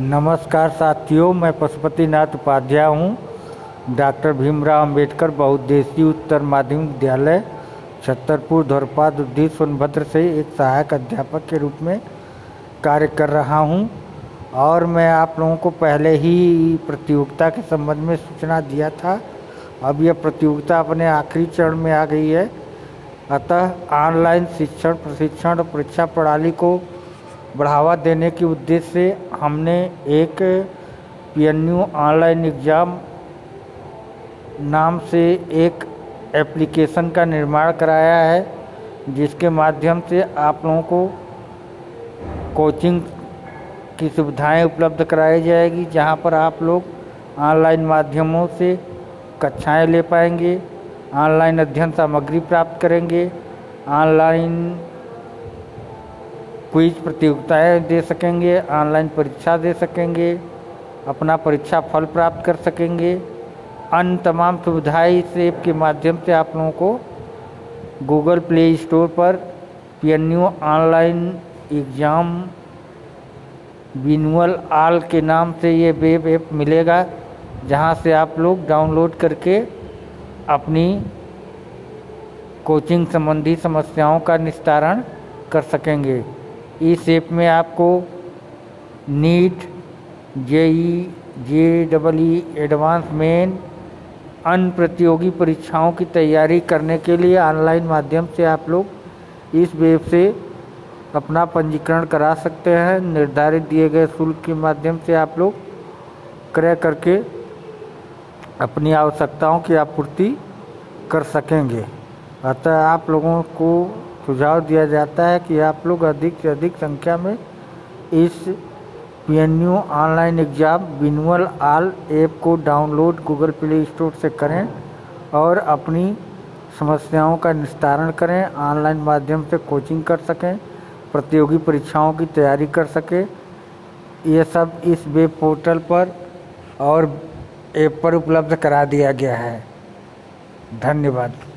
नमस्कार साथियों, मैं पशुपति नाथ उपाध्याय हूँ। डॉक्टर भीमराव अंबेडकर बहुउद्देशीय उत्तर माध्यमिक विद्यालय, छतरपुर धौरपाद उद्दी सोनभद्र से एक सहायक अध्यापक के रूप में कार्य कर रहा हूँ। और मैं आप लोगों को पहले ही प्रतियोगिता के संबंध में सूचना दिया था। अब यह प्रतियोगिता अपने आखिरी चरण में आ गई है। अतः ऑनलाइन शिक्षण, प्रशिक्षण और परीक्षा प्रणाली को बढ़ावा देने के उद्देश्य से हमने एक पीएनयू ऑनलाइन एग्ज़ाम नाम से एक एप्लीकेशन का निर्माण कराया है, जिसके माध्यम से आप लोगों को कोचिंग की सुविधाएँ उपलब्ध कराई जाएगी, जहाँ पर आप लोग ऑनलाइन माध्यमों से कक्षाएँ ले पाएँगे ऑनलाइन अध्ययन सामग्री प्राप्त करेंगे ऑनलाइन क्विज प्रतियोगिताएँ दे सकेंगे, ऑनलाइन परीक्षा दे सकेंगे, अपना परीक्षा फल प्राप्त कर सकेंगे। अन्य तमाम सुविधाएँ इस ऐप के माध्यम से आप लोगों को गूगल प्ले स्टोर पर P N U online exam विनुअल आल के नाम से ये वेब ऐप मिलेगा, जहाँ से आप लोग डाउनलोड करके अपनी कोचिंग संबंधी समस्याओं का निस्तारण कर सकेंगे। इस ऐप में आपको NEET, JEE J double E advance main अन्य प्रतियोगी परीक्षाओं की तैयारी करने के लिए ऑनलाइन माध्यम से आप लोग इस वेब से अपना पंजीकरण करा सकते हैं। निर्धारित दिए गए शुल्क के माध्यम से आप लोग क्रय करके अपनी आवश्यकताओं की आपूर्ति कर सकेंगे। अतः आप लोगों को सुझाव दिया जाता है कि आप लोग अधिक से अधिक संख्या में इस P N U online exam विनुअल आल ऐप को डाउनलोड गूगल प्ले स्टोर से करें और अपनी समस्याओं का निस्तारण करें ऑनलाइन माध्यम से कोचिंग कर सकें, प्रतियोगी परीक्षाओं की तैयारी कर सकें। ये सब इस वेब पोर्टल पर और ऐप पर उपलब्ध करा दिया गया है। धन्यवाद।